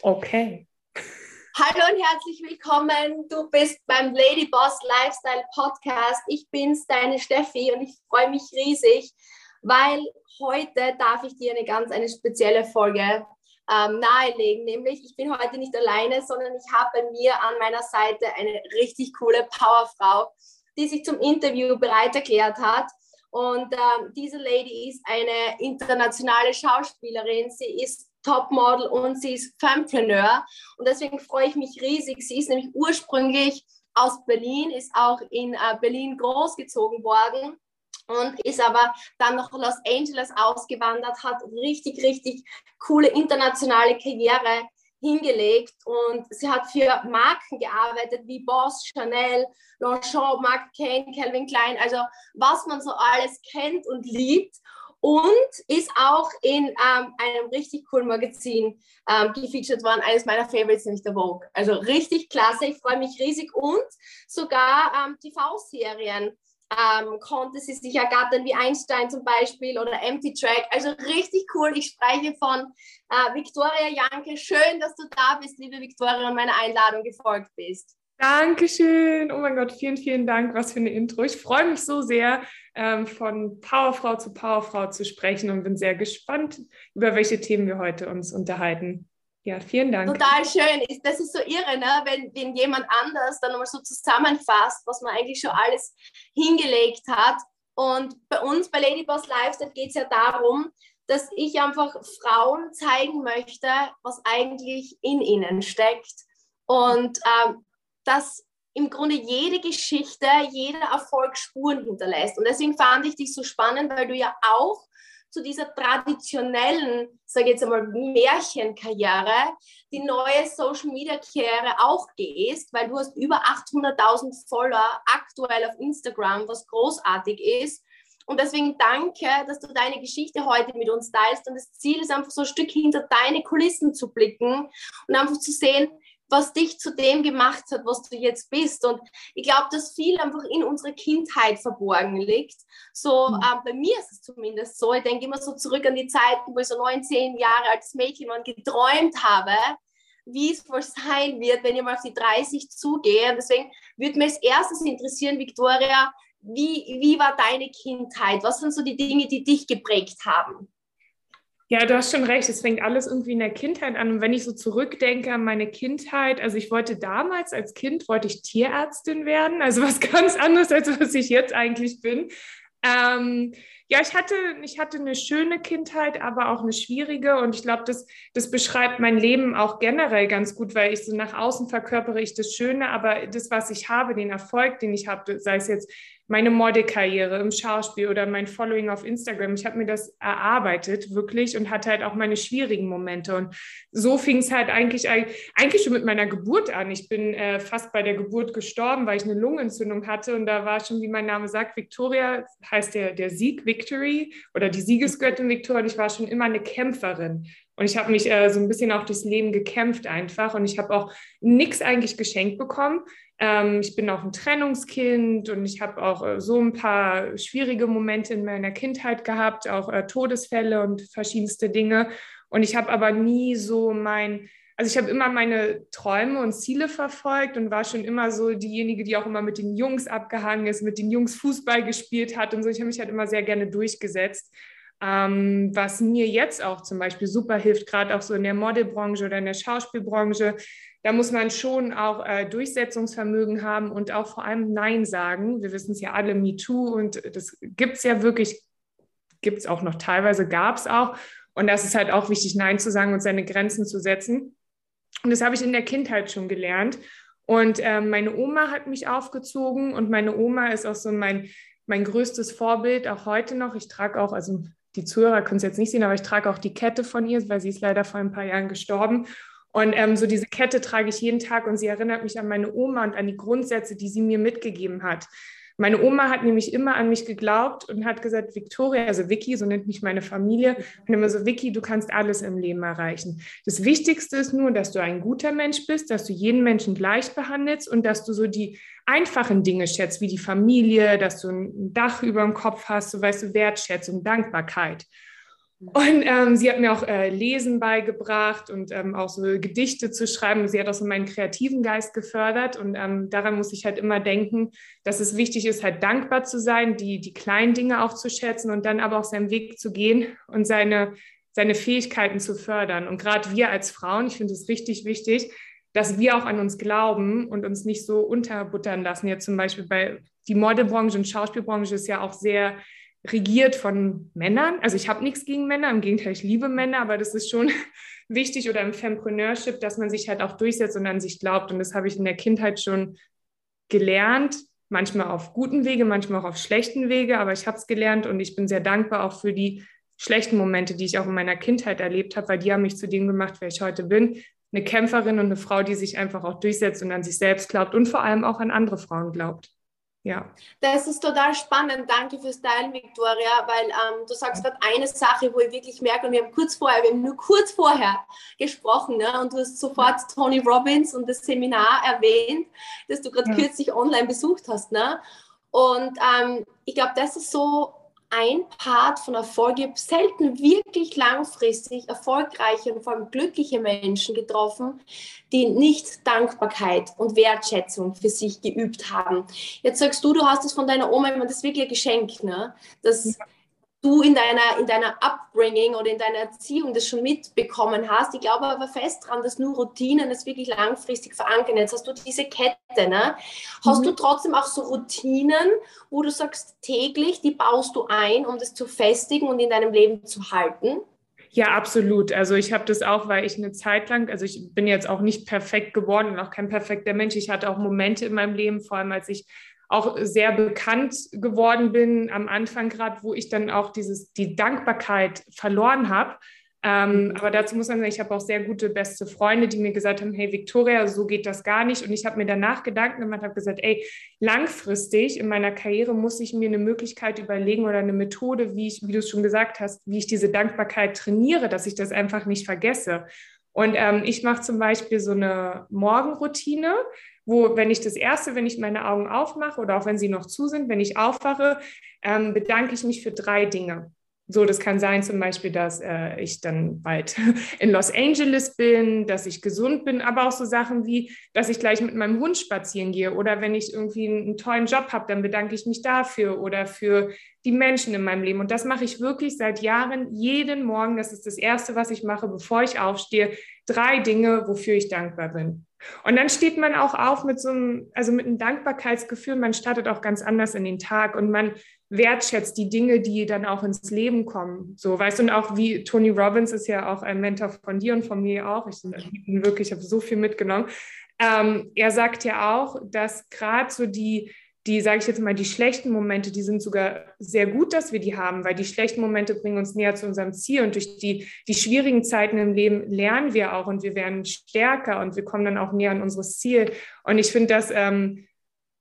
Okay. Hallo und herzlich willkommen. Du bist beim Lady Boss Lifestyle Podcast. Ich bin's, deine Steffi, und ich freue mich riesig, weil heute darf ich dir eine ganz eine spezielle Folge ähm, nahelegen. Nämlich, ich bin heute nicht alleine, sondern ich habe bei mir an meiner Seite eine richtig coole Powerfrau, die sich zum Interview bereit erklärt hat. Und ähm, diese Lady ist eine internationale Schauspielerin. Sie ist Topmodel und sie ist Fempreneur. Und deswegen freue ich mich riesig. Sie ist nämlich ursprünglich aus Berlin, ist auch in äh, Berlin großgezogen worden und ist aber dann nach Los Angeles ausgewandert, hat richtig, richtig coole internationale Karriere hingelegt und sie hat für Marken gearbeitet wie Boss, Chanel, Longchamp, Marc Kane, Calvin Klein, also was man so alles kennt und liebt und ist auch in ähm, einem richtig coolen Magazin ähm, gefeatured worden, eines meiner Favorites, nämlich der Vogue. Also richtig klasse, ich freue mich riesig und sogar ähm, TV-Serien ähm, konnte sie sich ergattern, wie Einstein zum Beispiel oder Empty Track. Also richtig cool. Ich spreche von äh, Victoria Janke. Schön, dass du da bist, liebe Victoria, und meiner Einladung gefolgt bist. Dankeschön. Oh mein Gott, vielen, vielen Dank. Was für eine Intro. Ich freue mich so sehr, ähm, von Powerfrau zu Powerfrau zu sprechen und bin sehr gespannt, über welche Themen wir heute uns unterhalten. Ja, vielen Dank. Total schön. Das ist so irre, ne? wenn, wenn jemand anders dann nochmal so zusammenfasst, was man eigentlich schon alles hingelegt hat. Und bei uns, bei Ladyboss Lifestyle, geht es ja darum, dass ich einfach Frauen zeigen möchte, was eigentlich in ihnen steckt. Und ähm, dass im Grunde jede Geschichte, jeder Erfolg Spuren hinterlässt. Und deswegen fand ich dich so spannend, weil du ja auch zu dieser traditionellen, sage ich jetzt einmal, Märchenkarriere, die neue Social Media Karriere auch gehst, weil du hast über 800.000 Follower aktuell auf Instagram, was großartig ist. Und deswegen danke, dass du deine Geschichte heute mit uns teilst. Und das Ziel ist einfach so ein Stück hinter deine Kulissen zu blicken und einfach zu sehen, was dich zu dem gemacht hat, was du jetzt bist. Und ich glaube, dass viel einfach in unserer Kindheit verborgen liegt. So, mhm. äh, bei mir ist es zumindest so. Ich denke immer so zurück an die Zeiten, wo ich so 19 Jahre altes Mädchen geträumt habe, wie es wohl sein wird, wenn ich mal auf die 30 zugehe. Und deswegen würde mich als erstes interessieren, Victoria, wie, wie war deine Kindheit? Was sind so die Dinge, die dich geprägt haben? Ja, du hast schon recht. Es fängt alles irgendwie in der Kindheit an. Und wenn ich so zurückdenke an meine Kindheit, also ich wollte damals als Kind, wollte ich Tierärztin werden. Also was ganz anderes, als was ich jetzt eigentlich bin. Ähm, ja, ich hatte, ich hatte eine schöne Kindheit, aber auch eine schwierige. Und ich glaube, das, das beschreibt mein Leben auch generell ganz gut, weil ich so nach außen verkörpere ich das Schöne, aber das, was ich habe, den Erfolg, den ich habe, sei es jetzt meine Modelkarriere im Schauspiel oder mein Following auf Instagram. Ich habe mir das erarbeitet, wirklich, und hatte halt auch meine schwierigen Momente. Und so fing es halt eigentlich, eigentlich schon mit meiner Geburt an. Ich bin äh, fast bei der Geburt gestorben, weil ich eine Lungenentzündung hatte. Und da war schon, wie mein Name sagt, Victoria, heißt der, der Sieg, Victory oder die Siegesgöttin Victoria. Und ich war schon immer eine Kämpferin. Und ich habe mich äh, so ein bisschen auch durchs Leben gekämpft einfach. Und ich habe auch nichts eigentlich geschenkt bekommen. Ähm, ich bin auch ein Trennungskind und ich habe auch äh, so ein paar schwierige Momente in meiner Kindheit gehabt, auch äh, Todesfälle und verschiedenste Dinge. Und ich habe aber nie so mein, also ich habe immer meine Träume und Ziele verfolgt und war schon immer so diejenige, die auch immer mit den Jungs abgehangen ist, mit den Jungs Fußball gespielt hat und so. Ich habe mich halt immer sehr gerne durchgesetzt. Ähm, was mir jetzt auch zum Beispiel super hilft, gerade auch so in der Modelbranche oder in der Schauspielbranche, da muss man schon auch äh, Durchsetzungsvermögen haben und auch vor allem Nein sagen. Wir wissen es ja alle, MeToo und das gibt es ja wirklich, gibt es auch noch teilweise, gab es auch. Und das ist halt auch wichtig, Nein zu sagen und seine Grenzen zu setzen. Und das habe ich in der Kindheit schon gelernt. Und äh, meine Oma hat mich aufgezogen und meine Oma ist auch so mein, mein größtes Vorbild, auch heute noch. Ich trage auch, also die Zuhörer können es jetzt nicht sehen, aber ich trage auch die Kette von ihr, weil sie ist leider vor ein paar Jahren gestorben. Und ähm, so diese Kette trage ich jeden Tag und sie erinnert mich an meine Oma und an die Grundsätze, die sie mir mitgegeben hat. Meine Oma hat nämlich immer an mich geglaubt und hat gesagt, Victoria, also Vicky, so nennt mich meine Familie, und immer so, Vicky, du kannst alles im Leben erreichen. Das Wichtigste ist nur, dass du ein guter Mensch bist, dass du jeden Menschen gleich behandelst und dass du so die einfachen Dinge schätzt, wie die Familie, dass du ein Dach über dem Kopf hast, so weißt du, Wertschätzung, Dankbarkeit. Und ähm, sie hat mir auch äh, Lesen beigebracht und ähm, auch so Gedichte zu schreiben. Sie hat auch so meinen kreativen Geist gefördert. Und ähm, daran muss ich halt immer denken, dass es wichtig ist, halt dankbar zu sein, die, die kleinen Dinge auch zu schätzen und dann aber auch seinen Weg zu gehen und seine, seine Fähigkeiten zu fördern. Und gerade wir als Frauen, ich finde es richtig wichtig, dass wir auch an uns glauben und uns nicht so unterbuttern lassen. Jetzt zum Beispiel bei die Modelbranche und Schauspielbranche ist ja auch sehr regiert von Männern. Also ich habe nichts gegen Männer, im Gegenteil, ich liebe Männer, aber das ist schon wichtig oder im Fempreneurship, dass man sich halt auch durchsetzt und an sich glaubt. Und das habe ich in der Kindheit schon gelernt, manchmal auf guten Wege, manchmal auch auf schlechten Wege, aber ich habe es gelernt und ich bin sehr dankbar auch für die schlechten Momente, die ich auch in meiner Kindheit erlebt habe, weil die haben mich zu dem gemacht, wer ich heute bin. Eine Kämpferin und eine Frau, die sich einfach auch durchsetzt und an sich selbst glaubt und vor allem auch an andere Frauen glaubt. Ja. Das ist total spannend. Danke fürs Teilen, Victoria, weil ähm, du sagst gerade eine Sache, wo ich wirklich merke, und wir haben kurz vorher, wir haben nur kurz vorher gesprochen, ne? und du hast sofort Tony Robbins und das Seminar erwähnt, das du gerade ja. kürzlich online besucht hast. Ne? Und ähm, ich glaube, das ist so ein Part von Erfolg. Ich habe selten wirklich langfristig erfolgreiche und vor allem glückliche Menschen getroffen, die nicht Dankbarkeit und Wertschätzung für sich geübt haben. Jetzt sagst du, du hast es von deiner Oma, meine, das wirklich ein Geschenk, ne? Das, ja du in deiner, in deiner Upbringing oder in deiner Erziehung das schon mitbekommen hast. Ich glaube aber fest daran, dass nur Routinen das wirklich langfristig verankern. Jetzt hast du diese Kette. Ne? Hast mhm. du trotzdem auch so Routinen, wo du sagst, täglich, die baust du ein, um das zu festigen und in deinem Leben zu halten? Ja, absolut. Also ich habe das auch, weil ich eine Zeit lang, also ich bin jetzt auch nicht perfekt geworden und auch kein perfekter Mensch. Ich hatte auch Momente in meinem Leben, vor allem als ich auch sehr bekannt geworden bin am Anfang gerade, wo ich dann auch dieses, die Dankbarkeit verloren habe. Ähm, mhm. aber dazu muss man sagen, ich habe auch sehr gute beste Freunde, die mir gesagt haben, hey Victoria, so geht das gar nicht. Und ich habe mir danach Gedanken gemacht, habe gesagt, ey, langfristig in meiner Karriere muss ich mir eine Möglichkeit überlegen oder eine Methode, wie ich, wie du es schon gesagt hast, wie ich diese Dankbarkeit trainiere, dass ich das einfach nicht vergesse. Und ähm, ich mache zum Beispiel so eine Morgenroutine wo, wenn ich das erste, wenn ich meine Augen aufmache oder auch wenn sie noch zu sind, wenn ich aufwache, ähm, bedanke ich mich für drei Dinge. So, das kann sein zum Beispiel, dass äh, ich dann bald in Los Angeles bin, dass ich gesund bin, aber auch so Sachen wie, dass ich gleich mit meinem Hund spazieren gehe oder wenn ich irgendwie einen, einen tollen Job habe, dann bedanke ich mich dafür oder für die Menschen in meinem Leben. Und das mache ich wirklich seit Jahren, jeden Morgen. Das ist das Erste, was ich mache, bevor ich aufstehe. Drei Dinge, wofür ich dankbar bin. Und dann steht man auch auf mit so einem, also mit einem Dankbarkeitsgefühl. Man startet auch ganz anders in den Tag und man wertschätzt die Dinge, die dann auch ins Leben kommen. So, weißt du, und auch wie Tony Robbins ist ja auch ein Mentor von dir und von mir auch. Ich bin wirklich, ich habe so viel mitgenommen. Ähm, er sagt ja auch, dass gerade so die, die, sage ich jetzt mal, die schlechten Momente, die sind sogar sehr gut, dass wir die haben, weil die schlechten Momente bringen uns näher zu unserem Ziel und durch die, die schwierigen Zeiten im Leben lernen wir auch und wir werden stärker und wir kommen dann auch näher an unseres Ziel. Und ich finde das ähm,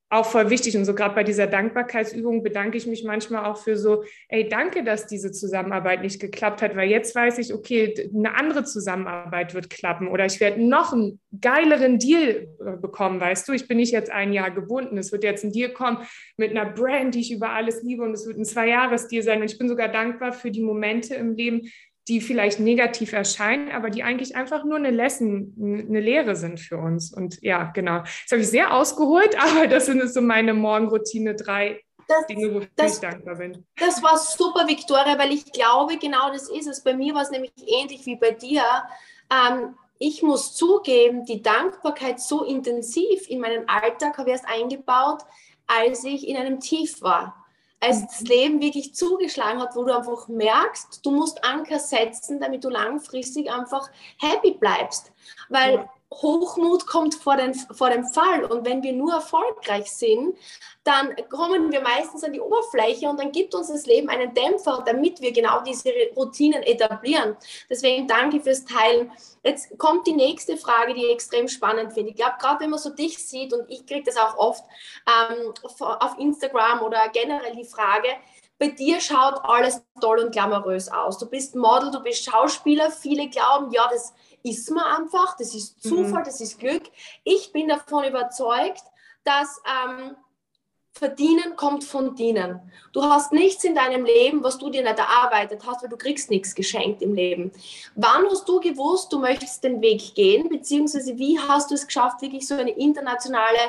auch voll wichtig. Und so gerade bei dieser Dankbarkeitsübung bedanke ich mich manchmal auch für so, ey, danke, dass diese Zusammenarbeit nicht geklappt hat, weil jetzt weiß ich, okay, eine andere Zusammenarbeit wird klappen oder ich werde noch einen geileren Deal äh, bekommen, weißt du. Ich bin nicht jetzt ein Jahr gebunden. Es wird jetzt ein Deal kommen mit einer Brand, die ich über alles liebe und es wird ein Zwei-Jahres-Deal sein. Und ich bin sogar dankbar für die Momente im Leben, die vielleicht negativ erscheinen, aber die eigentlich einfach nur eine Lesson, eine Lehre sind für uns. Und ja, genau. Das habe ich sehr ausgeholt, aber das sind so meine Morgenroutine drei das, Dinge, wofür das, ich dankbar bin. Das war super, Victoria, weil ich glaube, genau das ist es. Bei mir war es nämlich ähnlich wie bei dir. Ähm, ich muss zugeben, die Dankbarkeit so intensiv in meinen Alltag habe ich erst eingebaut, als ich in einem Tief war als das Leben wirklich zugeschlagen hat, wo du einfach merkst, du musst Anker setzen, damit du langfristig einfach happy bleibst. Weil ja. Hochmut kommt vor, den, vor dem Fall. Und wenn wir nur erfolgreich sind, dann kommen wir meistens an die Oberfläche und dann gibt uns das Leben einen Dämpfer, damit wir genau diese Routinen etablieren. Deswegen danke fürs Teilen. Jetzt kommt die nächste Frage, die ich extrem spannend finde. Ich glaube, gerade wenn man so dich sieht, und ich kriege das auch oft ähm, auf Instagram oder generell die Frage, bei dir schaut alles toll und glamourös aus. Du bist Model, du bist Schauspieler. Viele glauben, ja, das ist man einfach, das ist mhm. Zufall, mhm. das ist Glück. Ich bin davon überzeugt, dass ähm, Verdienen kommt von dienen. Du hast nichts in deinem Leben, was du dir nicht erarbeitet hast, weil du kriegst nichts geschenkt im Leben. Wann hast du gewusst, du möchtest den Weg gehen, beziehungsweise wie hast du es geschafft, wirklich so eine internationale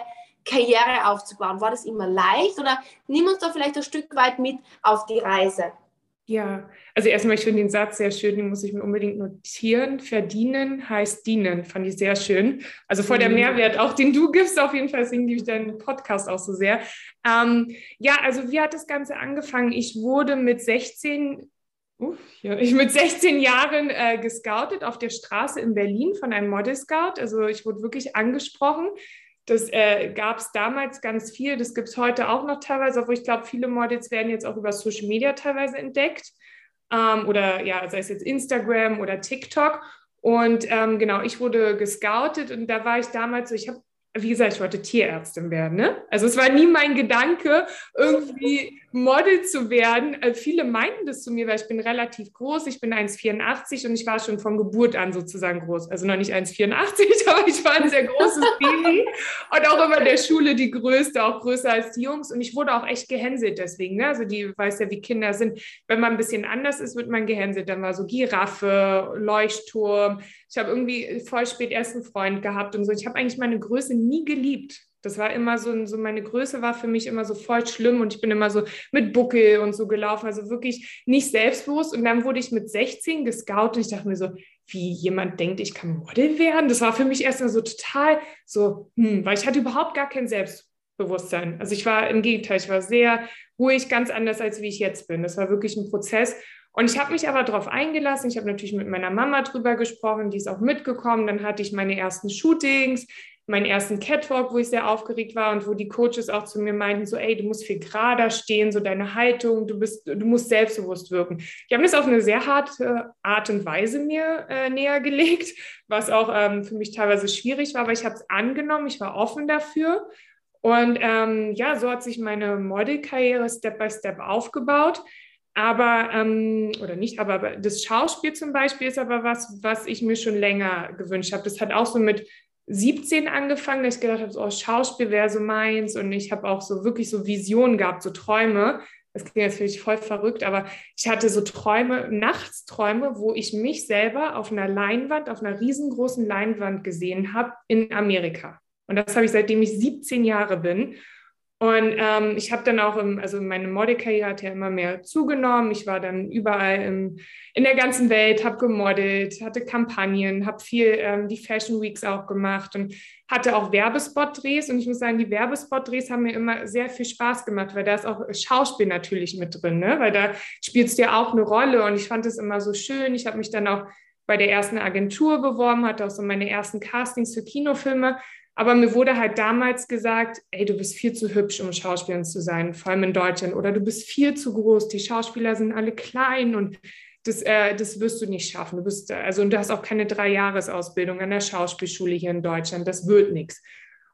Karriere aufzubauen? War das immer leicht oder nimm uns da vielleicht ein Stück weit mit auf die Reise? Ja, also erstmal, ich finde den Satz sehr schön, den muss ich mir unbedingt notieren. Verdienen heißt dienen, fand ich sehr schön. Also voll der mhm. Mehrwert, auch den du gibst, auf jeden Fall, deswegen liebe ich deinen Podcast auch so sehr. Ähm, ja, also wie hat das Ganze angefangen? Ich wurde mit 16, uh, ja, ich mit 16 Jahren äh, gescoutet auf der Straße in Berlin von einem Model Scout. Also ich wurde wirklich angesprochen. Das äh, gab es damals ganz viel. Das gibt es heute auch noch teilweise, obwohl ich glaube, viele Models werden jetzt auch über Social Media teilweise entdeckt. Ähm, oder ja, sei es jetzt Instagram oder TikTok. Und ähm, genau, ich wurde gescoutet und da war ich damals so, ich habe wie gesagt, ich wollte Tierärztin werden. Ne? Also es war nie mein Gedanke, irgendwie Model zu werden. Also viele meinten das zu mir, weil ich bin relativ groß. Ich bin 1,84 und ich war schon von Geburt an sozusagen groß. Also noch nicht 1,84, aber ich war ein sehr großes Baby und auch immer der Schule die Größte, auch größer als die Jungs. Und ich wurde auch echt gehänselt deswegen. Ne? Also die weiß ja, wie Kinder sind. Wenn man ein bisschen anders ist, wird man gehänselt. Dann war so Giraffe, Leuchtturm. Ich habe irgendwie voll spät erst einen Freund gehabt und so. Ich habe eigentlich meine Größe nie geliebt. Das war immer so, so, meine Größe war für mich immer so voll schlimm und ich bin immer so mit Buckel und so gelaufen, also wirklich nicht selbstbewusst. Und dann wurde ich mit 16 gescoutet und ich dachte mir so, wie jemand denkt, ich kann Model werden. Das war für mich erstmal so total so, hm, weil ich hatte überhaupt gar kein Selbstbewusstsein. Also ich war im Gegenteil, ich war sehr ruhig, ganz anders als wie ich jetzt bin. Das war wirklich ein Prozess. Und ich habe mich aber darauf eingelassen. Ich habe natürlich mit meiner Mama drüber gesprochen, die ist auch mitgekommen. Dann hatte ich meine ersten Shootings meinen ersten Catwalk, wo ich sehr aufgeregt war und wo die Coaches auch zu mir meinten, so, ey, du musst viel gerader stehen, so deine Haltung, du bist, du musst selbstbewusst wirken. Die haben das auf eine sehr harte Art und Weise mir äh, näher gelegt, was auch ähm, für mich teilweise schwierig war, aber ich habe es angenommen, ich war offen dafür. Und ähm, ja, so hat sich meine Modelkarriere Step by Step aufgebaut. Aber, ähm, oder nicht, aber das Schauspiel zum Beispiel ist aber was, was ich mir schon länger gewünscht habe. Das hat auch so mit 17 angefangen, dass ich gedacht habe, oh, Schauspiel wäre so meins und ich habe auch so wirklich so Visionen gehabt, so Träume. Das klingt jetzt natürlich voll verrückt, aber ich hatte so Träume, Nachtsträume, wo ich mich selber auf einer Leinwand, auf einer riesengroßen Leinwand gesehen habe in Amerika. Und das habe ich seitdem ich 17 Jahre bin. Und ähm, ich habe dann auch, im, also meine Modelkarriere hat ja immer mehr zugenommen. Ich war dann überall im, in der ganzen Welt, habe gemodelt, hatte Kampagnen, habe viel ähm, die Fashion Weeks auch gemacht und hatte auch Werbespot-Drehs. Und ich muss sagen, die Werbespot-Drehs haben mir immer sehr viel Spaß gemacht, weil da ist auch Schauspiel natürlich mit drin, ne? weil da spielst du ja auch eine Rolle. Und ich fand es immer so schön. Ich habe mich dann auch bei der ersten Agentur beworben, hatte auch so meine ersten Castings für Kinofilme aber mir wurde halt damals gesagt, ey, du bist viel zu hübsch, um Schauspielerin zu sein, vor allem in Deutschland. Oder du bist viel zu groß, die Schauspieler sind alle klein und das, äh, das wirst du nicht schaffen. Du bist, also, und du hast auch keine Drei-Jahres-Ausbildung an der Schauspielschule hier in Deutschland. Das wird nichts.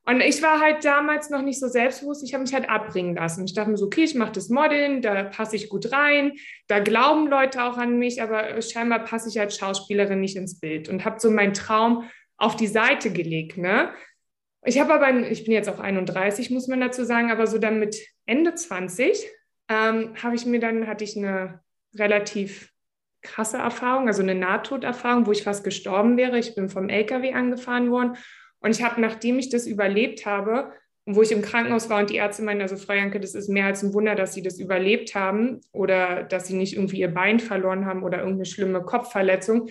Und ich war halt damals noch nicht so selbstbewusst. Ich habe mich halt abbringen lassen. Ich dachte mir so, okay, ich mache das Modeln, da passe ich gut rein, da glauben Leute auch an mich, aber scheinbar passe ich als Schauspielerin nicht ins Bild und habe so meinen Traum auf die Seite gelegt. Ne? Ich habe aber, ich bin jetzt auch 31, muss man dazu sagen, aber so dann mit Ende 20 ähm, habe ich mir dann, hatte ich eine relativ krasse Erfahrung, also eine Nahtoderfahrung, wo ich fast gestorben wäre. Ich bin vom LKW angefahren worden und ich habe, nachdem ich das überlebt habe und wo ich im Krankenhaus war und die Ärzte meinen, also Frau Janke, das ist mehr als ein Wunder, dass Sie das überlebt haben oder dass Sie nicht irgendwie Ihr Bein verloren haben oder irgendeine schlimme Kopfverletzung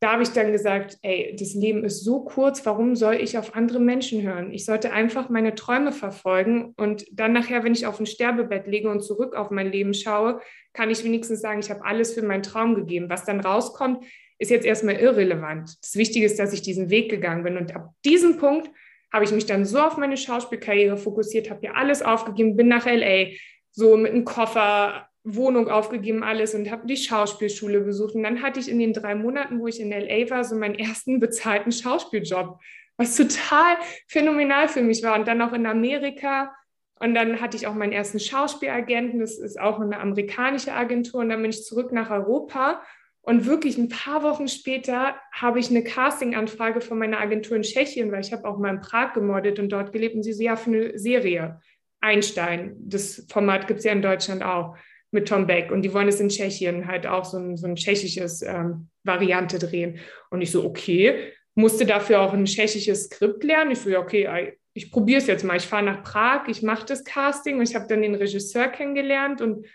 da habe ich dann gesagt, ey, das Leben ist so kurz, warum soll ich auf andere Menschen hören? Ich sollte einfach meine Träume verfolgen und dann nachher, wenn ich auf ein Sterbebett liege und zurück auf mein Leben schaue, kann ich wenigstens sagen, ich habe alles für meinen Traum gegeben. Was dann rauskommt, ist jetzt erstmal irrelevant. Das Wichtige ist, dass ich diesen Weg gegangen bin und ab diesem Punkt habe ich mich dann so auf meine Schauspielkarriere fokussiert, habe ja alles aufgegeben, bin nach LA, so mit einem Koffer, Wohnung aufgegeben, alles und habe die Schauspielschule besucht. Und dann hatte ich in den drei Monaten, wo ich in LA war, so meinen ersten bezahlten Schauspieljob, was total phänomenal für mich war. Und dann auch in Amerika. Und dann hatte ich auch meinen ersten Schauspielagenten. Das ist auch eine amerikanische Agentur. Und dann bin ich zurück nach Europa. Und wirklich ein paar Wochen später habe ich eine Castinganfrage von meiner Agentur in Tschechien, weil ich habe auch mal in Prag gemodelt und dort gelebt. Und sie so, ja, für eine Serie Einstein. Das Format gibt es ja in Deutschland auch mit Tom Beck. Und die wollen es in Tschechien halt auch so ein, so ein tschechisches ähm, Variante drehen. Und ich so, okay, musste dafür auch ein tschechisches Skript lernen. Ich so, ja, okay, ich probiere es jetzt mal. Ich fahre nach Prag, ich mache das Casting und ich habe dann den Regisseur kennengelernt und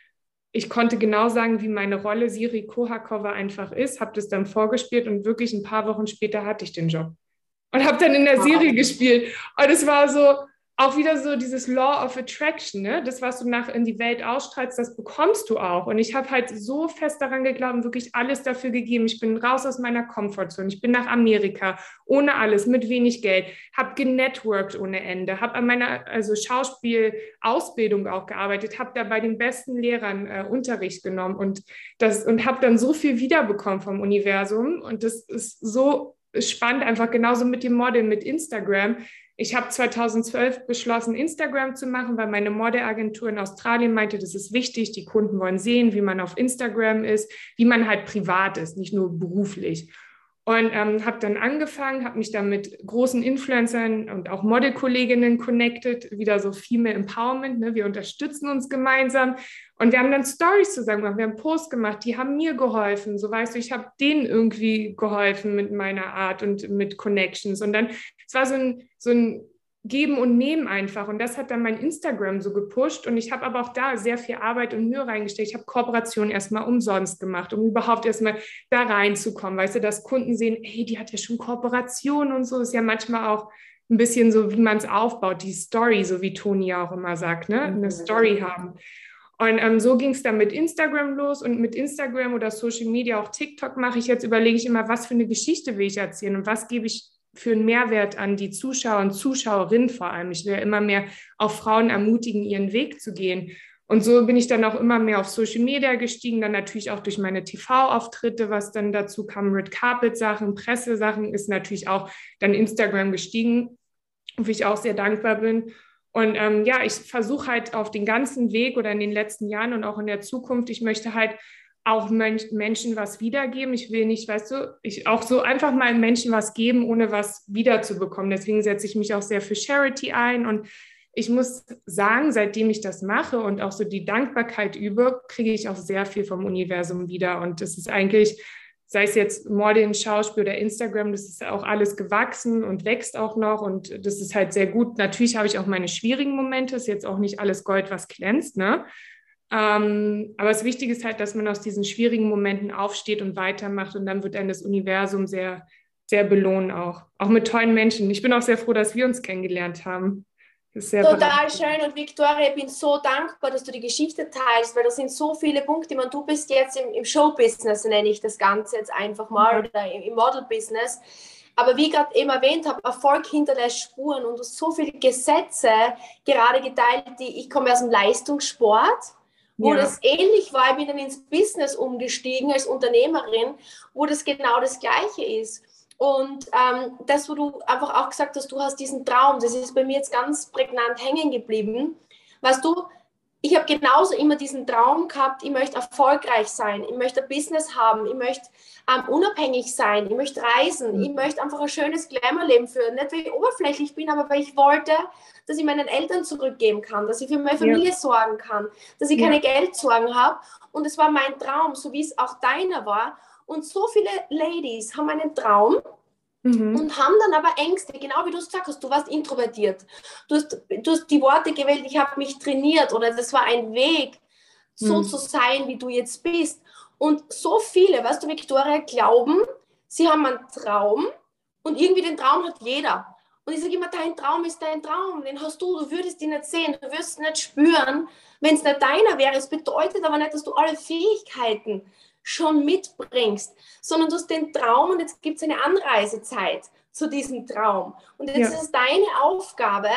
ich konnte genau sagen, wie meine Rolle Siri Kohakova einfach ist, habe das dann vorgespielt und wirklich ein paar Wochen später hatte ich den Job und habe dann in der Serie gespielt. Und es war so, auch wieder so dieses Law of Attraction, ne? das, was du nach in die Welt ausstrahlst, das bekommst du auch. Und ich habe halt so fest daran geglaubt wirklich alles dafür gegeben. Ich bin raus aus meiner Komfortzone. Ich bin nach Amerika, ohne alles, mit wenig Geld, habe genetworked ohne Ende, habe an meiner also Schauspielausbildung auch gearbeitet, habe da bei den besten Lehrern äh, Unterricht genommen und, und habe dann so viel wiederbekommen vom Universum. Und das ist so spannend, einfach genauso mit dem Model, mit Instagram ich habe 2012 beschlossen, Instagram zu machen, weil meine Modeagentur in Australien meinte, das ist wichtig. Die Kunden wollen sehen, wie man auf Instagram ist, wie man halt privat ist, nicht nur beruflich. Und ähm, habe dann angefangen, habe mich dann mit großen Influencern und auch Modelkolleginnen connected, wieder so Female Empowerment. Ne? Wir unterstützen uns gemeinsam. Und wir haben dann Stories zusammen gemacht, wir haben Posts gemacht, die haben mir geholfen. So weißt du, ich habe denen irgendwie geholfen mit meiner Art und mit Connections. Und dann, es war so ein, so ein Geben und Nehmen einfach. Und das hat dann mein Instagram so gepusht. Und ich habe aber auch da sehr viel Arbeit und Mühe reingesteckt. Ich habe Kooperationen erstmal umsonst gemacht, um überhaupt erstmal da reinzukommen. Weißt du, dass Kunden sehen, hey, die hat ja schon Kooperation und so. Ist ja manchmal auch ein bisschen so, wie man es aufbaut, die Story, so wie Toni auch immer sagt, ne? eine mhm. Story haben. Und ähm, so ging es dann mit Instagram los und mit Instagram oder Social Media, auch TikTok mache ich jetzt, überlege ich immer, was für eine Geschichte will ich erzählen und was gebe ich für einen Mehrwert an die Zuschauer und Zuschauerinnen vor allem. Ich will immer mehr auch Frauen ermutigen, ihren Weg zu gehen. Und so bin ich dann auch immer mehr auf Social Media gestiegen, dann natürlich auch durch meine TV-Auftritte, was dann dazu kam, Red Carpet-Sachen, Pressesachen, ist natürlich auch dann Instagram gestiegen, wofür ich auch sehr dankbar bin. Und ähm, ja, ich versuche halt auf den ganzen Weg oder in den letzten Jahren und auch in der Zukunft, ich möchte halt auch Menschen was wiedergeben. Ich will nicht, weißt du, ich auch so einfach mal Menschen was geben, ohne was wiederzubekommen. Deswegen setze ich mich auch sehr für Charity ein. Und ich muss sagen, seitdem ich das mache und auch so die Dankbarkeit übe, kriege ich auch sehr viel vom Universum wieder. Und das ist eigentlich, sei es jetzt Modeln, Schauspiel oder Instagram, das ist auch alles gewachsen und wächst auch noch. Und das ist halt sehr gut. Natürlich habe ich auch meine schwierigen Momente. Ist jetzt auch nicht alles Gold, was glänzt, ne? Ähm, aber das Wichtige ist halt, dass man aus diesen schwierigen Momenten aufsteht und weitermacht und dann wird dann das Universum sehr, sehr belohnen auch. Auch mit tollen Menschen. Ich bin auch sehr froh, dass wir uns kennengelernt haben. Total schön und Victoria, ich bin so dankbar, dass du die Geschichte teilst, weil da sind so viele Punkte. Man, du bist jetzt im, im Showbusiness, nenne ich das Ganze jetzt einfach mal, oder im, im Model-Business. Aber wie ich gerade eben erwähnt habe, Erfolg hinterlässt Spuren und du hast so viele Gesetze gerade geteilt, die ich komme aus dem Leistungssport wo ja. das ähnlich war. Ich bin dann ins Business umgestiegen als Unternehmerin, wo das genau das Gleiche ist. Und ähm, das, wo du einfach auch gesagt hast, du hast diesen Traum, das ist bei mir jetzt ganz prägnant hängen geblieben. Weißt du, ich habe genauso immer diesen Traum gehabt, ich möchte erfolgreich sein, ich möchte ein Business haben, ich möchte ähm, unabhängig sein, ich möchte reisen, mhm. ich möchte einfach ein schönes Glamour-Leben führen. Nicht, weil ich oberflächlich bin, aber weil ich wollte, dass ich meinen Eltern zurückgeben kann, dass ich für meine Familie ja. sorgen kann, dass ich ja. keine Geldsorgen habe. Und es war mein Traum, so wie es auch deiner war. Und so viele Ladies haben einen Traum, Mhm. Und haben dann aber Ängste, genau wie du es gesagt hast, du warst introvertiert. Du hast, du hast die Worte gewählt, ich habe mich trainiert oder das war ein Weg, so mhm. zu sein, wie du jetzt bist. Und so viele, weißt du, Victoria, glauben, sie haben einen Traum und irgendwie den Traum hat jeder. Und ich sage immer, dein Traum ist dein Traum, den hast du, du würdest ihn nicht sehen, du wirst ihn nicht spüren, wenn es nicht deiner wäre. Es bedeutet aber nicht, dass du alle Fähigkeiten schon mitbringst, sondern du hast den Traum und jetzt gibt es eine Anreisezeit zu diesem Traum. Und jetzt ja. ist es deine Aufgabe,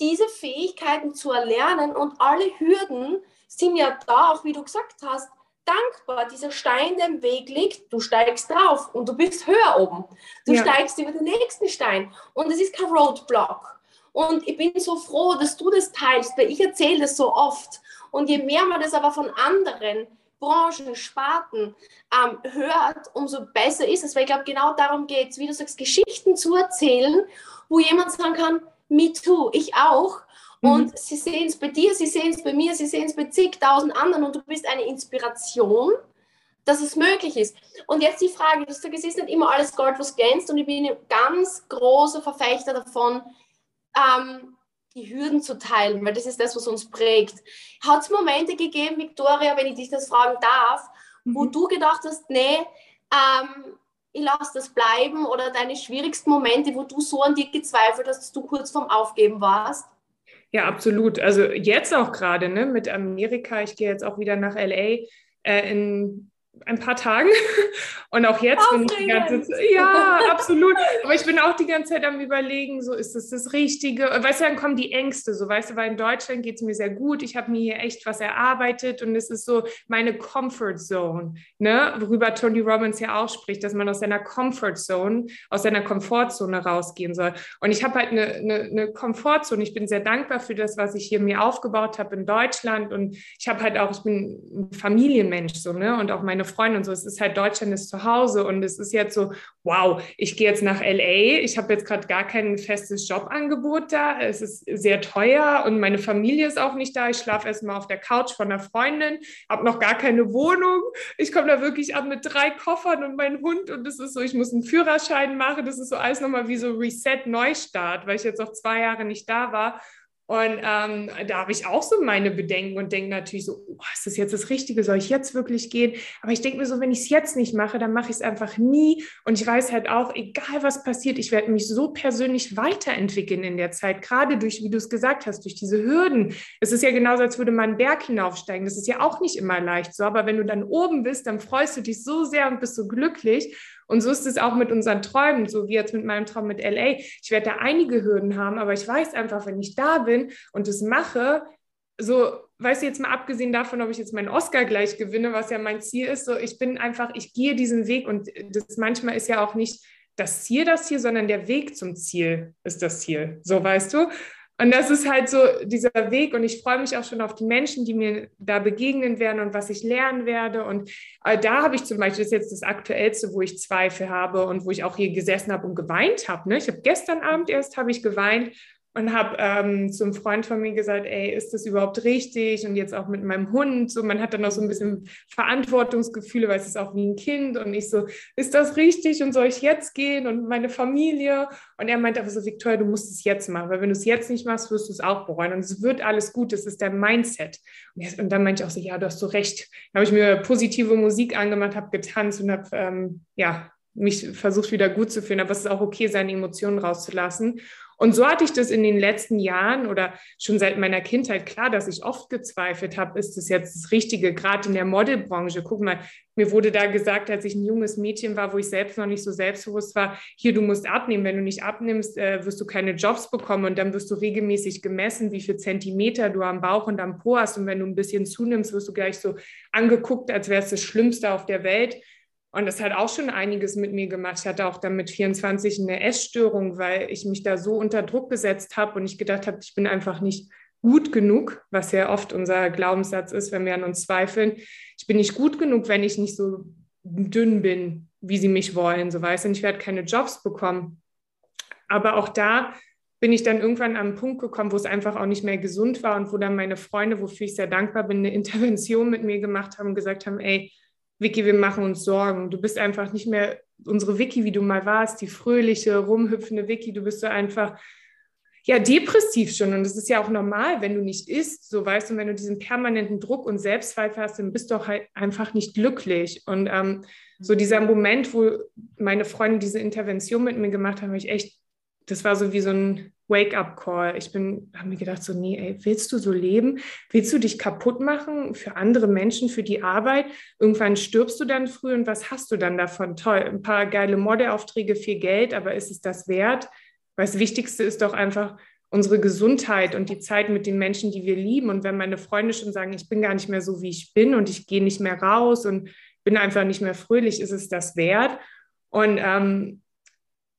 diese Fähigkeiten zu erlernen und alle Hürden sind ja da, auch wie du gesagt hast, dankbar. Dieser Stein, der im Weg liegt, du steigst drauf und du bist höher oben. Du ja. steigst über den nächsten Stein und es ist kein Roadblock. Und ich bin so froh, dass du das teilst, weil ich erzähle das so oft. Und je mehr man das aber von anderen Branchen, Sparten ähm, hört, umso besser ist es. Weil ich glaube, genau darum geht es, wie du sagst, Geschichten zu erzählen, wo jemand sagen kann, me too, ich auch. Mhm. Und sie sehen es bei dir, sie sehen es bei mir, sie sehen es bei zigtausend anderen und du bist eine Inspiration, dass es möglich ist. Und jetzt die Frage, du sagst, es ist nicht immer alles Gold, was glänzt und ich bin ein ganz großer Verfechter davon, ähm, die Hürden zu teilen, weil das ist das, was uns prägt. Hat es Momente gegeben, Victoria, wenn ich dich das fragen darf, mhm. wo du gedacht hast, nee, ähm, ich lasse das bleiben oder deine schwierigsten Momente, wo du so an dir gezweifelt hast, dass du kurz vorm Aufgeben warst? Ja, absolut. Also jetzt auch gerade ne, mit Amerika. Ich gehe jetzt auch wieder nach LA äh, in ein paar Tagen. Und auch jetzt bin ich die ganze Zeit, ja, absolut. Aber ich bin auch die ganze Zeit am Überlegen, so ist das das Richtige? Weißt du, dann kommen die Ängste, so weißt du, weil in Deutschland geht es mir sehr gut. Ich habe mir hier echt was erarbeitet und es ist so meine Comfort Zone, ne? worüber Tony Robbins ja auch spricht, dass man aus seiner Comfort Zone, aus seiner Komfortzone rausgehen soll. Und ich habe halt eine, eine, eine Komfortzone. Ich bin sehr dankbar für das, was ich hier mir aufgebaut habe in Deutschland. Und ich habe halt auch, ich bin ein Familienmensch, so, ne? Und auch meine meine Freunde und so. Es ist halt Deutschland ist zu Hause und es ist jetzt so, wow, ich gehe jetzt nach LA. Ich habe jetzt gerade gar kein festes Jobangebot da. Es ist sehr teuer und meine Familie ist auch nicht da. Ich schlafe erstmal auf der Couch von einer Freundin, habe noch gar keine Wohnung. Ich komme da wirklich ab mit drei Koffern und meinem Hund und es ist so, ich muss einen Führerschein machen. Das ist so alles nochmal wie so Reset, Neustart, weil ich jetzt auch zwei Jahre nicht da war. Und ähm, da habe ich auch so meine Bedenken und denke natürlich so, oh, ist das jetzt das Richtige? Soll ich jetzt wirklich gehen? Aber ich denke mir so, wenn ich es jetzt nicht mache, dann mache ich es einfach nie. Und ich weiß halt auch, egal was passiert, ich werde mich so persönlich weiterentwickeln in der Zeit, gerade durch, wie du es gesagt hast, durch diese Hürden. Es ist ja genauso, als würde man einen Berg hinaufsteigen. Das ist ja auch nicht immer leicht so. Aber wenn du dann oben bist, dann freust du dich so sehr und bist so glücklich. Und so ist es auch mit unseren Träumen, so wie jetzt mit meinem Traum mit LA. Ich werde da einige Hürden haben, aber ich weiß einfach, wenn ich da bin und es mache, so, weißt du, jetzt mal abgesehen davon, ob ich jetzt meinen Oscar gleich gewinne, was ja mein Ziel ist, so, ich bin einfach, ich gehe diesen Weg und das manchmal ist ja auch nicht das Ziel das Ziel, sondern der Weg zum Ziel ist das Ziel. So, weißt du? Und das ist halt so dieser Weg und ich freue mich auch schon auf die Menschen, die mir da begegnen werden und was ich lernen werde. Und äh, da habe ich zum Beispiel, das ist jetzt das Aktuellste, wo ich Zweifel habe und wo ich auch hier gesessen habe und geweint habe. Ne? Ich habe gestern Abend erst, habe ich geweint, und habe ähm, zum Freund von mir gesagt, ey, ist das überhaupt richtig? Und jetzt auch mit meinem Hund, so man hat dann noch so ein bisschen Verantwortungsgefühle, weil es ist auch wie ein Kind und ich so, ist das richtig und soll ich jetzt gehen und meine Familie? Und er meinte aber so, Victoria, du musst es jetzt machen, weil wenn du es jetzt nicht machst, wirst du es auch bereuen und es wird alles gut, das ist dein Mindset. Und, und dann meinte ich auch so, ja, du hast so recht. Dann habe ich mir positive Musik angemacht, habe getanzt und habe, ähm, ja, mich versucht wieder gut zu fühlen, aber es ist auch okay, seine Emotionen rauszulassen. Und so hatte ich das in den letzten Jahren oder schon seit meiner Kindheit klar, dass ich oft gezweifelt habe, ist das jetzt das Richtige, gerade in der Modelbranche. Guck mal, mir wurde da gesagt, als ich ein junges Mädchen war, wo ich selbst noch nicht so selbstbewusst war, hier, du musst abnehmen. Wenn du nicht abnimmst, äh, wirst du keine Jobs bekommen und dann wirst du regelmäßig gemessen, wie viel Zentimeter du am Bauch und am Po hast. Und wenn du ein bisschen zunimmst, wirst du gleich so angeguckt, als wäre es das Schlimmste auf der Welt. Und das hat auch schon einiges mit mir gemacht. Ich hatte auch dann mit 24 eine Essstörung, weil ich mich da so unter Druck gesetzt habe und ich gedacht habe, ich bin einfach nicht gut genug, was ja oft unser Glaubenssatz ist, wenn wir an uns zweifeln. Ich bin nicht gut genug, wenn ich nicht so dünn bin, wie sie mich wollen, so weiß. Und ich werde keine Jobs bekommen. Aber auch da bin ich dann irgendwann an einen Punkt gekommen, wo es einfach auch nicht mehr gesund war und wo dann meine Freunde, wofür ich sehr dankbar bin, eine Intervention mit mir gemacht haben und gesagt haben, ey, Vicky, wir machen uns Sorgen. Du bist einfach nicht mehr unsere Vicky, wie du mal warst, die fröhliche, rumhüpfende Vicky. Du bist so einfach, ja, depressiv schon. Und das ist ja auch normal, wenn du nicht isst, so weißt du, wenn du diesen permanenten Druck und Selbstzweifel hast, dann bist du auch halt einfach nicht glücklich. Und ähm, so dieser Moment, wo meine Freunde diese Intervention mit mir gemacht haben, habe ich echt, das war so wie so ein Wake-up-Call. Ich bin, habe mir gedacht, so, nee, ey, willst du so leben? Willst du dich kaputt machen für andere Menschen, für die Arbeit? Irgendwann stirbst du dann früh und was hast du dann davon? Toll, ein paar geile Modelaufträge, viel Geld, aber ist es das wert? Weil das Wichtigste ist doch einfach unsere Gesundheit und die Zeit mit den Menschen, die wir lieben. Und wenn meine Freunde schon sagen, ich bin gar nicht mehr so, wie ich bin und ich gehe nicht mehr raus und bin einfach nicht mehr fröhlich, ist es das wert? Und ähm,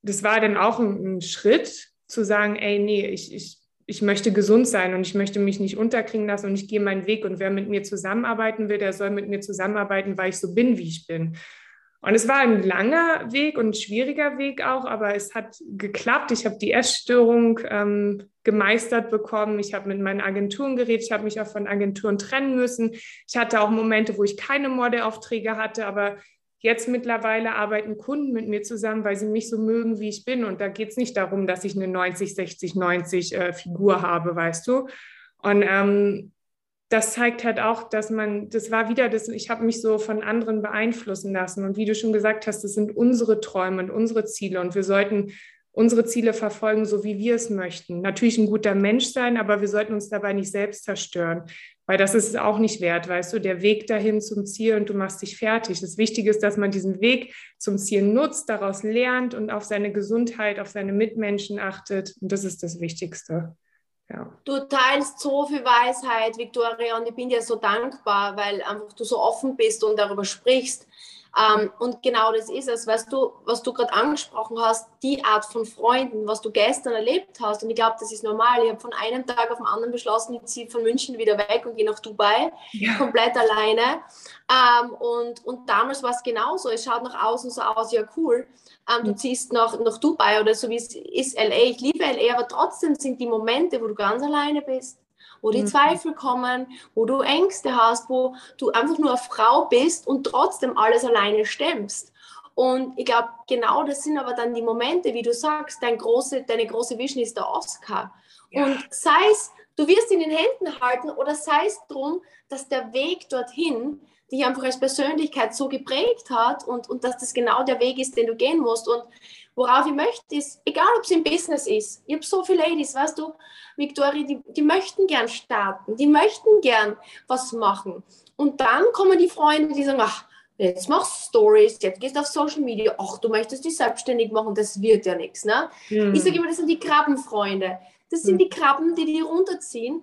das war dann auch ein, ein Schritt, zu sagen, ey, nee, ich, ich, ich möchte gesund sein und ich möchte mich nicht unterkriegen lassen und ich gehe meinen Weg und wer mit mir zusammenarbeiten will, der soll mit mir zusammenarbeiten, weil ich so bin, wie ich bin. Und es war ein langer Weg und ein schwieriger Weg auch, aber es hat geklappt. Ich habe die Essstörung ähm, gemeistert bekommen. Ich habe mit meinen Agenturen geredet. Ich habe mich auch von Agenturen trennen müssen. Ich hatte auch Momente, wo ich keine Modelaufträge hatte, aber jetzt mittlerweile arbeiten Kunden mit mir zusammen, weil sie mich so mögen, wie ich bin. Und da geht es nicht darum, dass ich eine 90, 60, 90 äh, Figur habe, weißt du. Und ähm, das zeigt halt auch, dass man, das war wieder das, ich habe mich so von anderen beeinflussen lassen. Und wie du schon gesagt hast, das sind unsere Träume und unsere Ziele. Und wir sollten unsere Ziele verfolgen, so wie wir es möchten. Natürlich ein guter Mensch sein, aber wir sollten uns dabei nicht selbst zerstören, weil das ist es auch nicht wert, weißt du, der Weg dahin zum Ziel und du machst dich fertig. Das Wichtige ist, dass man diesen Weg zum Ziel nutzt, daraus lernt und auf seine Gesundheit, auf seine Mitmenschen achtet. Und das ist das Wichtigste. Ja. Du teilst so viel Weisheit, Victoria, und ich bin dir so dankbar, weil einfach du so offen bist und darüber sprichst. Ähm, und genau das ist es, weißt du, was du gerade angesprochen hast, die Art von Freunden, was du gestern erlebt hast. Und ich glaube, das ist normal. Ich habe von einem Tag auf den anderen beschlossen, ich ziehe von München wieder weg und gehe nach Dubai, ja. komplett alleine. Ähm, und, und damals war es genauso. Es schaut nach außen so aus, ja cool. Ähm, du ziehst nach, nach Dubai oder so wie es ist LA. Ich liebe LA, aber trotzdem sind die Momente, wo du ganz alleine bist wo die mhm. Zweifel kommen, wo du Ängste hast, wo du einfach nur eine Frau bist und trotzdem alles alleine stemmst. Und ich glaube, genau das sind aber dann die Momente, wie du sagst, dein große, deine große Vision ist der Oscar. Ja. Und sei es, du wirst ihn in den Händen halten oder sei es darum, dass der Weg dorthin dich einfach als Persönlichkeit so geprägt hat und, und dass das genau der Weg ist, den du gehen musst. Und worauf ich möchte, ist, egal ob es im Business ist, ich habe so viele Ladies, weißt du, Victoria, die, die möchten gern starten, die möchten gern was machen. Und dann kommen die Freunde, die sagen, ach, jetzt machst du Stories, jetzt gehst du auf Social Media, ach, du möchtest dich selbstständig machen, das wird ja nichts. Ne? Mhm. Ich sage immer, das sind die Krabbenfreunde. Das sind mhm. die Krabben, die dich runterziehen.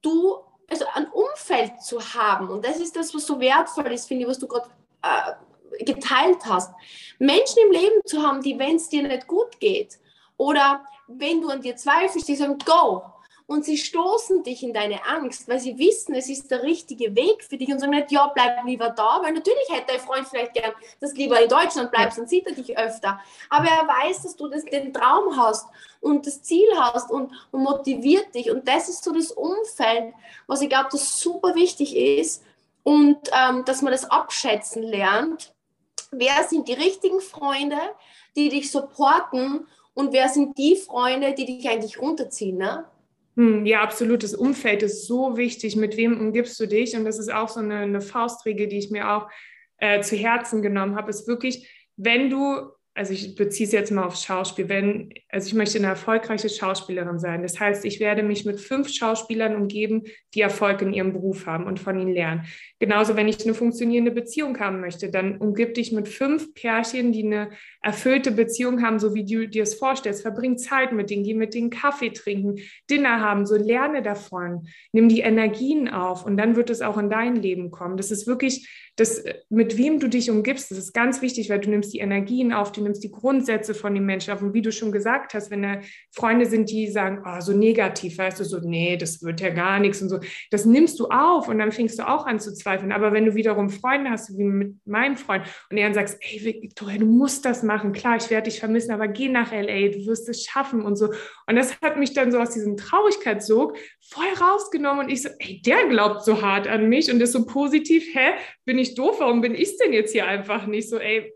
Du, also ein Umfeld zu haben, und das ist das, was so wertvoll ist, finde ich, was du gerade äh, geteilt hast. Menschen im Leben zu haben, die, wenn es dir nicht gut geht, oder wenn du an dir zweifelst, die sagen, go, und sie stoßen dich in deine Angst, weil sie wissen, es ist der richtige Weg für dich und sagen nicht, ja, bleib lieber da, weil natürlich hätte dein Freund vielleicht gern, dass du lieber in Deutschland bleibst, dann sieht er dich öfter. Aber er weiß, dass du das, den Traum hast und das Ziel hast und, und motiviert dich. Und das ist so das Umfeld, was ich glaube, das super wichtig ist und ähm, dass man das abschätzen lernt. Wer sind die richtigen Freunde, die dich supporten und wer sind die Freunde, die dich eigentlich runterziehen? Ne? Hm, ja, absolut. Das Umfeld ist so wichtig. Mit wem umgibst du dich? Und das ist auch so eine, eine Faustregel, die ich mir auch äh, zu Herzen genommen habe, ist wirklich, wenn du also ich beziehe es jetzt mal aufs Schauspiel, wenn, also ich möchte eine erfolgreiche Schauspielerin sein. Das heißt, ich werde mich mit fünf Schauspielern umgeben, die Erfolg in ihrem Beruf haben und von ihnen lernen. Genauso, wenn ich eine funktionierende Beziehung haben möchte, dann umgib dich mit fünf Pärchen, die eine erfüllte Beziehung haben, so wie du dir es vorstellst. Verbring Zeit mit denen, geh mit denen Kaffee trinken, Dinner haben, so lerne davon. Nimm die Energien auf und dann wird es auch in dein Leben kommen. Das ist wirklich das, mit wem du dich umgibst, das ist ganz wichtig, weil du nimmst die Energien auf, du nimmst die Grundsätze von den Menschen auf. Und wie du schon gesagt hast, wenn da Freunde sind, die sagen, oh, so negativ, weißt du, so, nee, das wird ja gar nichts und so, das nimmst du auf und dann fängst du auch an zu zweifeln. Aber wenn du wiederum Freunde hast, wie mit meinem Freund, und er dann sagst, ey, Victoria, du musst das machen, klar, ich werde dich vermissen, aber geh nach LA, du wirst es schaffen und so. Und das hat mich dann so aus diesem Traurigkeitssog voll rausgenommen und ich so, ey, der glaubt so hart an mich und ist so positiv, hä, bin ich doof, warum bin ich denn jetzt hier einfach nicht so, ey,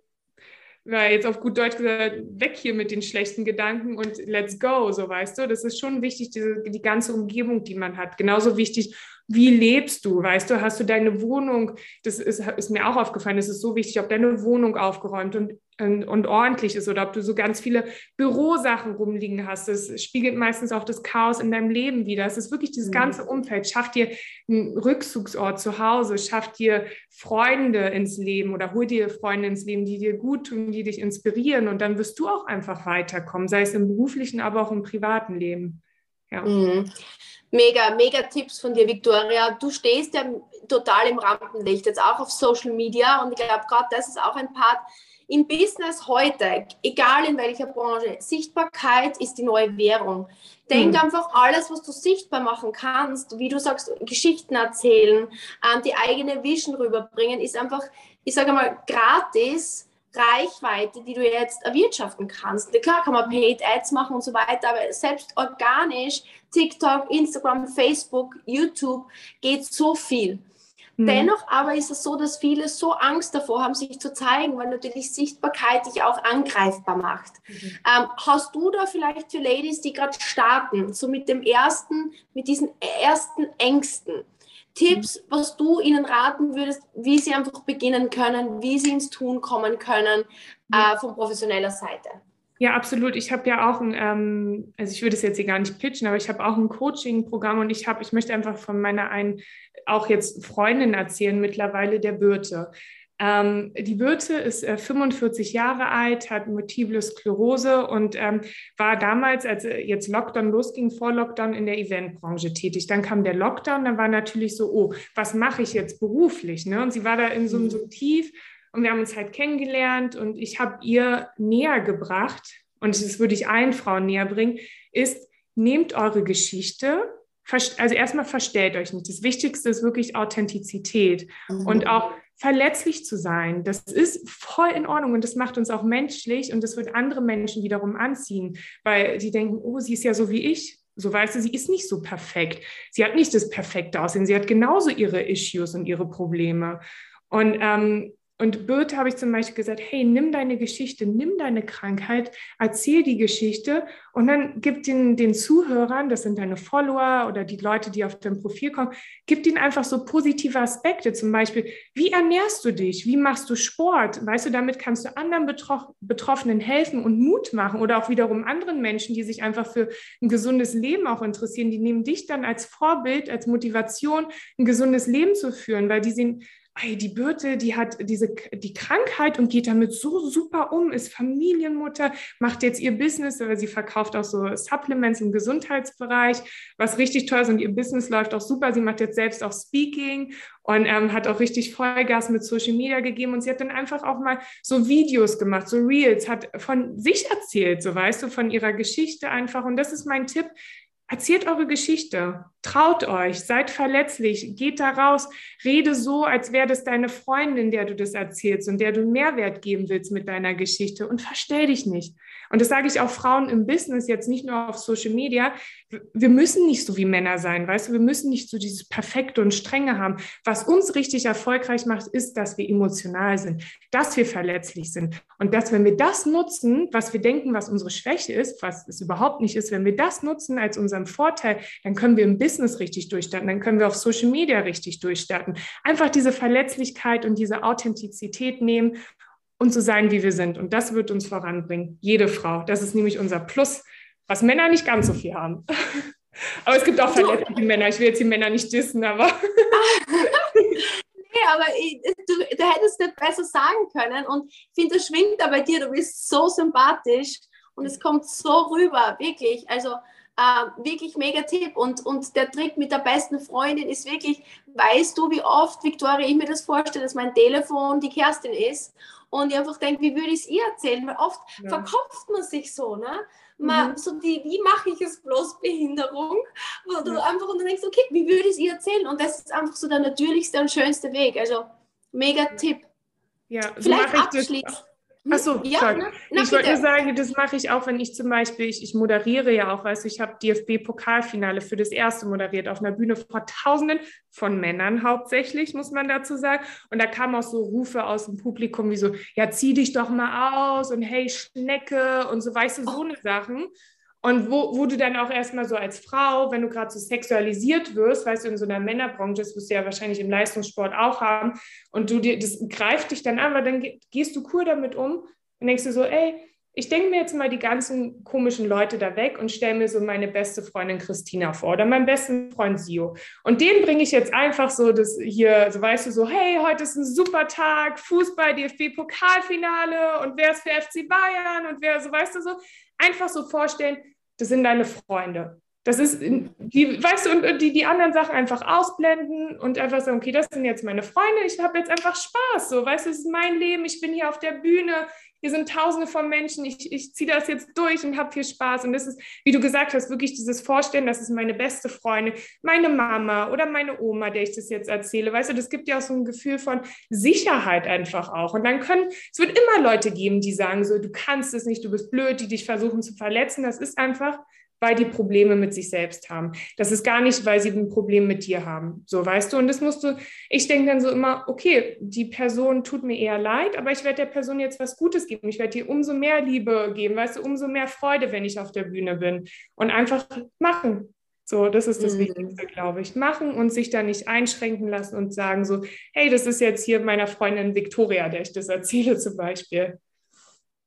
weil jetzt auf gut Deutsch gesagt, weg hier mit den schlechten Gedanken und let's go, so weißt du. Das ist schon wichtig, diese, die ganze Umgebung, die man hat. Genauso wichtig, wie lebst du? Weißt du, hast du deine Wohnung, das ist, ist mir auch aufgefallen, es ist so wichtig, ob deine Wohnung aufgeräumt und, und, und, ordentlich ist oder ob du so ganz viele Bürosachen rumliegen hast. Das spiegelt meistens auch das Chaos in deinem Leben wieder. Es ist wirklich dieses mhm. ganze Umfeld. Schaff dir einen Rückzugsort zu Hause, schaff dir Freunde ins Leben oder hol dir Freunde ins Leben, die dir gut tun, die dich inspirieren und dann wirst du auch einfach weiterkommen, sei es im beruflichen, aber auch im privaten Leben. Ja. Mhm. Mega, mega Tipps von dir, Victoria. Du stehst ja total im Rampenlicht, jetzt auch auf Social Media. Und ich glaube, gerade das ist auch ein Part im Business heute, egal in welcher Branche. Sichtbarkeit ist die neue Währung. Denk mhm. einfach, alles, was du sichtbar machen kannst, wie du sagst, Geschichten erzählen, ähm, die eigene Vision rüberbringen, ist einfach, ich sage mal, gratis Reichweite, die du jetzt erwirtschaften kannst. Klar kann man Paid Ads machen und so weiter, aber selbst organisch, TikTok, Instagram, Facebook, YouTube geht so viel. Mhm. Dennoch aber ist es so, dass viele so Angst davor haben, sich zu zeigen, weil natürlich Sichtbarkeit dich auch angreifbar macht. Mhm. Ähm, hast du da vielleicht für Ladies, die gerade starten, so mit dem ersten, mit diesen ersten Ängsten, Tipps, was du ihnen raten würdest, wie sie einfach beginnen können, wie sie ins Tun kommen können äh, von professioneller Seite? Ja, absolut. Ich habe ja auch ein, ähm, also ich würde es jetzt hier gar nicht pitchen, aber ich habe auch ein Coaching-Programm und ich habe, ich möchte einfach von meiner einen, auch jetzt Freundin erzählen, mittlerweile der Birte. Ähm, die Birte ist äh, 45 Jahre alt, hat Multiple Sklerose und ähm, war damals, als äh, jetzt Lockdown losging, vor Lockdown in der Eventbranche tätig. Dann kam der Lockdown, dann war natürlich so, oh, was mache ich jetzt beruflich? Ne? Und sie war da in so einem so Tief und wir haben uns halt kennengelernt und ich habe ihr näher gebracht, und das würde ich allen Frauen näher bringen, ist, nehmt eure Geschichte, also erstmal verstellt euch nicht. Das Wichtigste ist wirklich Authentizität mhm. und auch verletzlich zu sein, das ist voll in Ordnung und das macht uns auch menschlich und das wird andere Menschen wiederum anziehen, weil die denken, oh, sie ist ja so wie ich. So weißt du, sie ist nicht so perfekt. Sie hat nicht das perfekte Aussehen. Sie hat genauso ihre Issues und ihre Probleme. Und ähm, und Birte habe ich zum Beispiel gesagt, hey, nimm deine Geschichte, nimm deine Krankheit, erzähl die Geschichte und dann gib den, den Zuhörern, das sind deine Follower oder die Leute, die auf dein Profil kommen, gib ihnen einfach so positive Aspekte. Zum Beispiel, wie ernährst du dich? Wie machst du Sport? Weißt du, damit kannst du anderen Betroff Betroffenen helfen und Mut machen oder auch wiederum anderen Menschen, die sich einfach für ein gesundes Leben auch interessieren. Die nehmen dich dann als Vorbild, als Motivation, ein gesundes Leben zu führen, weil die sehen, hey, die Birte, die hat diese, die Krankheit und geht damit so super um, ist Familienmutter, macht jetzt ihr Business, aber sie verkauft auch so Supplements im Gesundheitsbereich, was richtig toll ist und ihr Business läuft auch super. Sie macht jetzt selbst auch Speaking und ähm, hat auch richtig Vollgas mit Social Media gegeben und sie hat dann einfach auch mal so Videos gemacht, so Reels, hat von sich erzählt, so weißt du, von ihrer Geschichte einfach. Und das ist mein Tipp, Erzählt eure Geschichte, traut euch, seid verletzlich, geht da raus, rede so, als wäre das deine Freundin, der du das erzählst und der du Mehrwert geben willst mit deiner Geschichte. Und verstell dich nicht. Und das sage ich auch Frauen im Business, jetzt nicht nur auf Social Media. Wir müssen nicht so wie Männer sein, weißt du, wir müssen nicht so dieses Perfekte und Strenge haben. Was uns richtig erfolgreich macht, ist, dass wir emotional sind, dass wir verletzlich sind und dass, wenn wir das nutzen, was wir denken, was unsere Schwäche ist, was es überhaupt nicht ist, wenn wir das nutzen als unseren Vorteil, dann können wir im Business richtig durchstarten, dann können wir auf Social Media richtig durchstarten. Einfach diese Verletzlichkeit und diese Authentizität nehmen und so sein, wie wir sind. Und das wird uns voranbringen. Jede Frau. Das ist nämlich unser Plus, was Männer nicht ganz so viel haben. aber es gibt auch verletzliche Männer. Ich will jetzt die Männer nicht dissen, aber. nee, aber ich, du, du hättest das besser sagen können. Und ich finde, das schwingt da bei dir. Du bist so sympathisch und es kommt so rüber, wirklich. Also äh, wirklich mega Tipp. Und, und der Trick mit der besten Freundin ist wirklich, weißt du, wie oft, Victoria, ich mir das vorstelle, dass mein Telefon die Kerstin ist und ich einfach denke, wie würde ich es ihr erzählen? Weil oft ja. verkauft man sich so, ne? Man, mhm. so die, wie mache ich es bloß Behinderung? Wo du ja. einfach und du denkst, okay, wie würde ich es ihr erzählen? Und das ist einfach so der natürlichste und schönste Weg. Also mega Tipp. Ja, so Vielleicht abschließend. Achso, ja, na, na, ich wollte nur sagen, das mache ich auch, wenn ich zum Beispiel, ich, ich moderiere ja auch, weißt du, ich habe DFB-Pokalfinale für das erste moderiert auf einer Bühne vor Tausenden von Männern hauptsächlich, muss man dazu sagen. Und da kamen auch so Rufe aus dem Publikum wie so, ja, zieh dich doch mal aus und hey, Schnecke und so, weißt du, so eine Sachen. Und wo, wo du dann auch erstmal so als Frau, wenn du gerade so sexualisiert wirst, weißt du, in so einer Männerbranche, das wirst du ja wahrscheinlich im Leistungssport auch haben, und du dir, das greift dich dann an, weil dann gehst du cool damit um und denkst du so, ey, ich denke mir jetzt mal die ganzen komischen Leute da weg und stelle mir so meine beste Freundin Christina vor oder meinen besten Freund Sio. Und den bringe ich jetzt einfach so das hier, so weißt du, so, hey, heute ist ein super Tag, Fußball, DFB-Pokalfinale und wer ist für FC Bayern und wer, so weißt du so, einfach so vorstellen, das sind deine Freunde. Das ist, die, weißt du, und die, die anderen Sachen einfach ausblenden und einfach sagen, okay, das sind jetzt meine Freunde, ich habe jetzt einfach Spaß, so, weißt du, es ist mein Leben, ich bin hier auf der Bühne, hier sind tausende von Menschen, ich, ich ziehe das jetzt durch und habe viel Spaß. Und das ist, wie du gesagt hast, wirklich dieses Vorstellen, das ist meine beste Freundin, meine Mama oder meine Oma, der ich das jetzt erzähle. Weißt du, das gibt ja auch so ein Gefühl von Sicherheit einfach auch. Und dann können, es wird immer Leute geben, die sagen so, du kannst es nicht, du bist blöd, die dich versuchen zu verletzen. Das ist einfach weil die Probleme mit sich selbst haben. Das ist gar nicht, weil sie ein Problem mit dir haben. So, weißt du? Und das musst du, ich denke dann so immer, okay, die Person tut mir eher leid, aber ich werde der Person jetzt was Gutes geben. Ich werde ihr umso mehr Liebe geben, weißt du, umso mehr Freude, wenn ich auf der Bühne bin. Und einfach machen. So, das ist das mhm. Wichtigste, glaube ich. Machen und sich da nicht einschränken lassen und sagen so, hey, das ist jetzt hier meiner Freundin Victoria, der ich das erzähle zum Beispiel.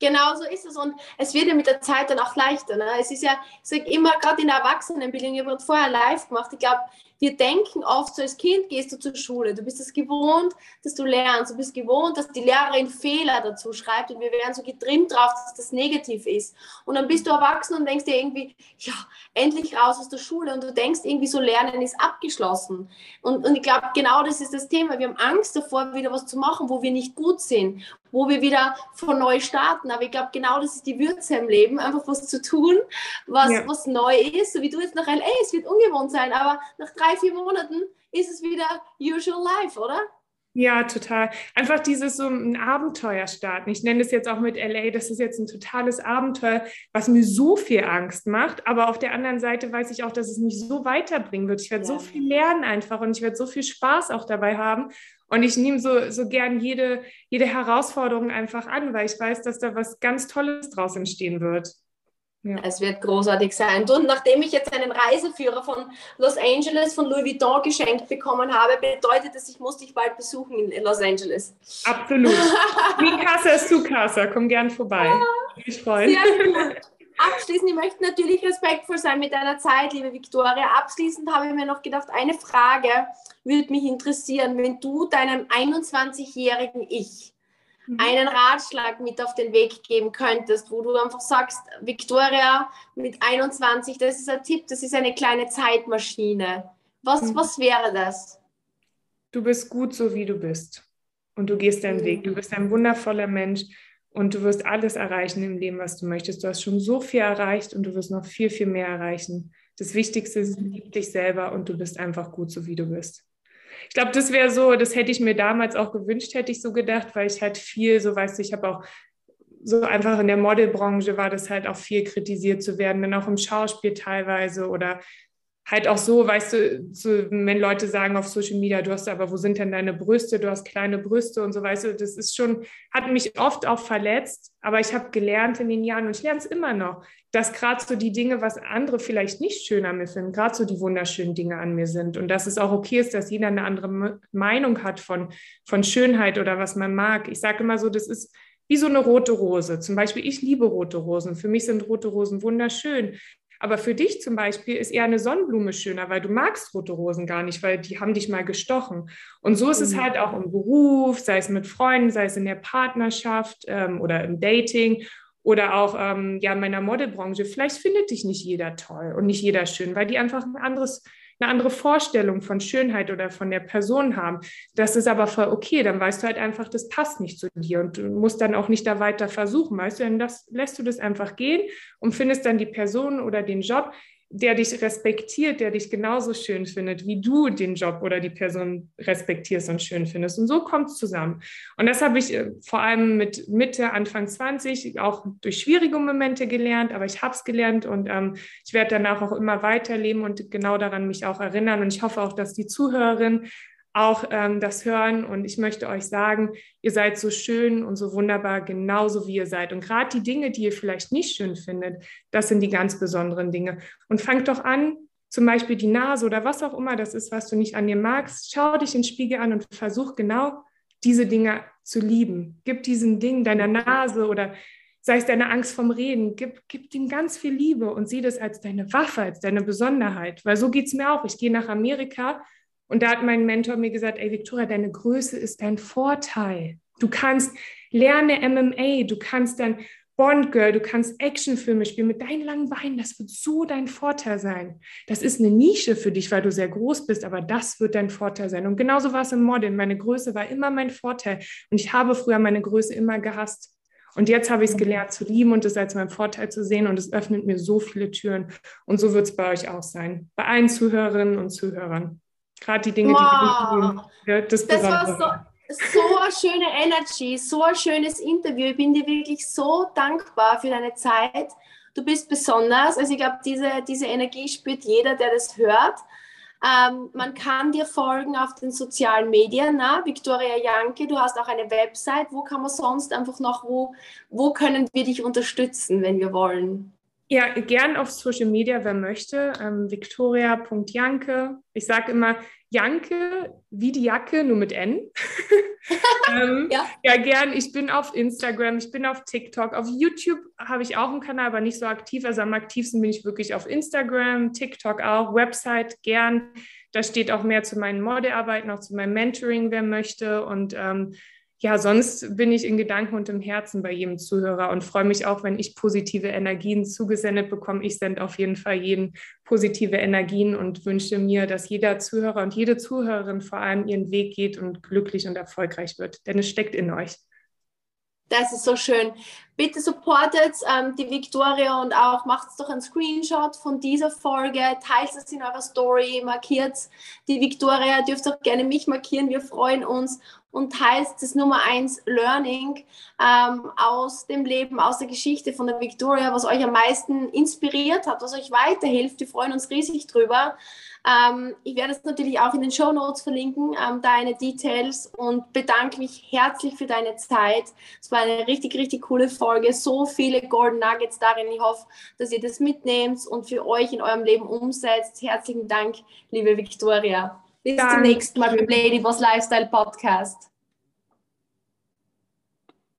Genau so ist es und es wird ja mit der Zeit dann auch leichter. Ne? Es ist ja, ich sage immer, gerade in der Erwachsenenbildung, ich habe vorher live gemacht, ich glaube, wir denken oft so, als Kind gehst du zur Schule, du bist es gewohnt, dass du lernst, du bist gewohnt, dass die Lehrerin Fehler dazu schreibt und wir werden so getrimmt drauf, dass das negativ ist. Und dann bist du erwachsen und denkst dir irgendwie, ja, endlich raus aus der Schule und du denkst irgendwie so, Lernen ist abgeschlossen. Und, und ich glaube, genau das ist das Thema. Wir haben Angst davor, wieder was zu machen, wo wir nicht gut sind, wo wir wieder von neu starten. Aber ich glaube, genau das ist die Würze im Leben, einfach was zu tun, was, ja. was neu ist, so wie du jetzt nach LA, es wird ungewohnt sein, aber nach drei, vier Monaten ist es wieder usual life, oder? Ja, total. Einfach dieses so ein Abenteuer starten. Ich nenne es jetzt auch mit LA, das ist jetzt ein totales Abenteuer, was mir so viel Angst macht. Aber auf der anderen Seite weiß ich auch, dass es mich so weiterbringen wird. Ich werde ja. so viel lernen einfach und ich werde so viel Spaß auch dabei haben. Und ich nehme so, so gern jede, jede Herausforderung einfach an, weil ich weiß, dass da was ganz Tolles draus entstehen wird. Ja. Es wird großartig sein. Und nachdem ich jetzt einen Reiseführer von Los Angeles von Louis Vuitton geschenkt bekommen habe, bedeutet das, ich muss dich bald besuchen in Los Angeles. Absolut. Wie Casa ist zu Casa. Komm gern vorbei. Ja, ich freue mich. Abschließend, ich möchte natürlich respektvoll sein mit deiner Zeit, liebe Viktoria. Abschließend habe ich mir noch gedacht, eine Frage würde mich interessieren, wenn du deinem 21-jährigen Ich mhm. einen Ratschlag mit auf den Weg geben könntest, wo du einfach sagst, Victoria mit 21, das ist ein Tipp, das ist eine kleine Zeitmaschine. Was, mhm. was wäre das? Du bist gut so, wie du bist. Und du gehst deinen mhm. Weg. Du bist ein wundervoller Mensch und du wirst alles erreichen im Leben, was du möchtest. Du hast schon so viel erreicht und du wirst noch viel, viel mehr erreichen. Das Wichtigste ist, lieb dich selber und du bist einfach gut so, wie du bist ich glaube, das wäre so, das hätte ich mir damals auch gewünscht, hätte ich so gedacht, weil ich halt viel, so weißt du, ich habe auch so einfach in der Modelbranche war das halt auch viel kritisiert zu werden, dann auch im Schauspiel teilweise oder halt auch so, weißt du, so, wenn Leute sagen auf Social Media, du hast aber, wo sind denn deine Brüste, du hast kleine Brüste und so, weißt du, das ist schon, hat mich oft auch verletzt, aber ich habe gelernt in den Jahren und ich lerne es immer noch, dass gerade so die Dinge, was andere vielleicht nicht schön an mir finden, gerade so die wunderschönen Dinge an mir sind und dass es auch okay ist, dass jeder eine andere Meinung hat von, von Schönheit oder was man mag. Ich sage immer so, das ist wie so eine rote Rose. Zum Beispiel, ich liebe rote Rosen. Für mich sind rote Rosen wunderschön. Aber für dich zum Beispiel ist eher eine Sonnenblume schöner, weil du magst rote Rosen gar nicht, weil die haben dich mal gestochen. Und so ist mhm. es halt auch im Beruf, sei es mit Freunden, sei es in der Partnerschaft ähm, oder im Dating oder auch ähm, ja in meiner Modelbranche. Vielleicht findet dich nicht jeder toll und nicht jeder schön, weil die einfach ein anderes eine andere Vorstellung von Schönheit oder von der Person haben. Das ist aber voll okay, dann weißt du halt einfach, das passt nicht zu dir und du musst dann auch nicht da weiter versuchen, weißt du, dann das, lässt du das einfach gehen und findest dann die Person oder den Job, der dich respektiert, der dich genauso schön findet, wie du den Job oder die Person respektierst und schön findest. Und so kommt es zusammen. Und das habe ich äh, vor allem mit Mitte, Anfang 20 auch durch schwierige Momente gelernt, aber ich habe es gelernt und ähm, ich werde danach auch immer weiterleben und genau daran mich auch erinnern. Und ich hoffe auch, dass die Zuhörerin auch ähm, das hören. Und ich möchte euch sagen, ihr seid so schön und so wunderbar, genauso wie ihr seid. Und gerade die Dinge, die ihr vielleicht nicht schön findet, das sind die ganz besonderen Dinge. Und fangt doch an, zum Beispiel die Nase oder was auch immer das ist, was du nicht an dir magst. Schau dich in den Spiegel an und versuch genau diese Dinge zu lieben. Gib diesen Dingen deiner Nase oder sei es deine Angst vom Reden, gib, gib dem ganz viel Liebe und sieh das als deine Waffe, als deine Besonderheit. Weil so geht es mir auch. Ich gehe nach Amerika und da hat mein Mentor mir gesagt, ey Victoria, deine Größe ist dein Vorteil. Du kannst lerne MMA, du kannst dann Bond Girl, du kannst Actionfilme spielen mit deinen langen Beinen, das wird so dein Vorteil sein. Das ist eine Nische für dich, weil du sehr groß bist, aber das wird dein Vorteil sein. Und genauso war es im Modeln. Meine Größe war immer mein Vorteil und ich habe früher meine Größe immer gehasst. Und jetzt habe ich es gelernt zu lieben und es als meinen Vorteil zu sehen und es öffnet mir so viele Türen. Und so wird es bei euch auch sein. Bei allen Zuhörerinnen und Zuhörern. Gerade die Dinge, wow. die wir das, das war so, so eine schöne Energy, so ein schönes Interview. Ich bin dir wirklich so dankbar für deine Zeit. Du bist besonders. Also ich glaube, diese, diese Energie spürt jeder, der das hört. Ähm, man kann dir folgen auf den sozialen Medien, na? Victoria Janke, du hast auch eine Website. Wo kann man sonst einfach noch, wo, wo können wir dich unterstützen, wenn wir wollen? Ja, gern auf Social Media, wer möchte. Ähm, Victoria.janke. Ich sage immer Janke wie die Jacke, nur mit N. ähm, ja. ja, gern. Ich bin auf Instagram, ich bin auf TikTok. Auf YouTube habe ich auch einen Kanal, aber nicht so aktiv. Also am aktivsten bin ich wirklich auf Instagram, TikTok auch, Website gern. Da steht auch mehr zu meinen Modearbeiten, auch zu meinem Mentoring, wer möchte. Und ähm, ja, sonst bin ich in Gedanken und im Herzen bei jedem Zuhörer und freue mich auch, wenn ich positive Energien zugesendet bekomme. Ich sende auf jeden Fall jeden positive Energien und wünsche mir, dass jeder Zuhörer und jede Zuhörerin vor allem ihren Weg geht und glücklich und erfolgreich wird, denn es steckt in euch. Das ist so schön. Bitte supportet ähm, die Victoria und auch macht doch einen Screenshot von dieser Folge, teilt es in eurer Story, markiert die Victoria, dürft auch gerne mich markieren, wir freuen uns und teilt das Nummer eins Learning ähm, aus dem Leben, aus der Geschichte von der Victoria, was euch am meisten inspiriert hat, was euch weiterhilft. Wir freuen uns riesig drüber. Ähm, ich werde es natürlich auch in den Show Notes verlinken, ähm, deine Details und bedanke mich herzlich für deine Zeit. Es war eine richtig, richtig coole Folge. So viele Golden Nuggets darin. Ich hoffe, dass ihr das mitnehmt und für euch in eurem Leben umsetzt. Herzlichen Dank, liebe Victoria. Bis Danke. zum nächsten Mal beim Lady Boss Lifestyle Podcast.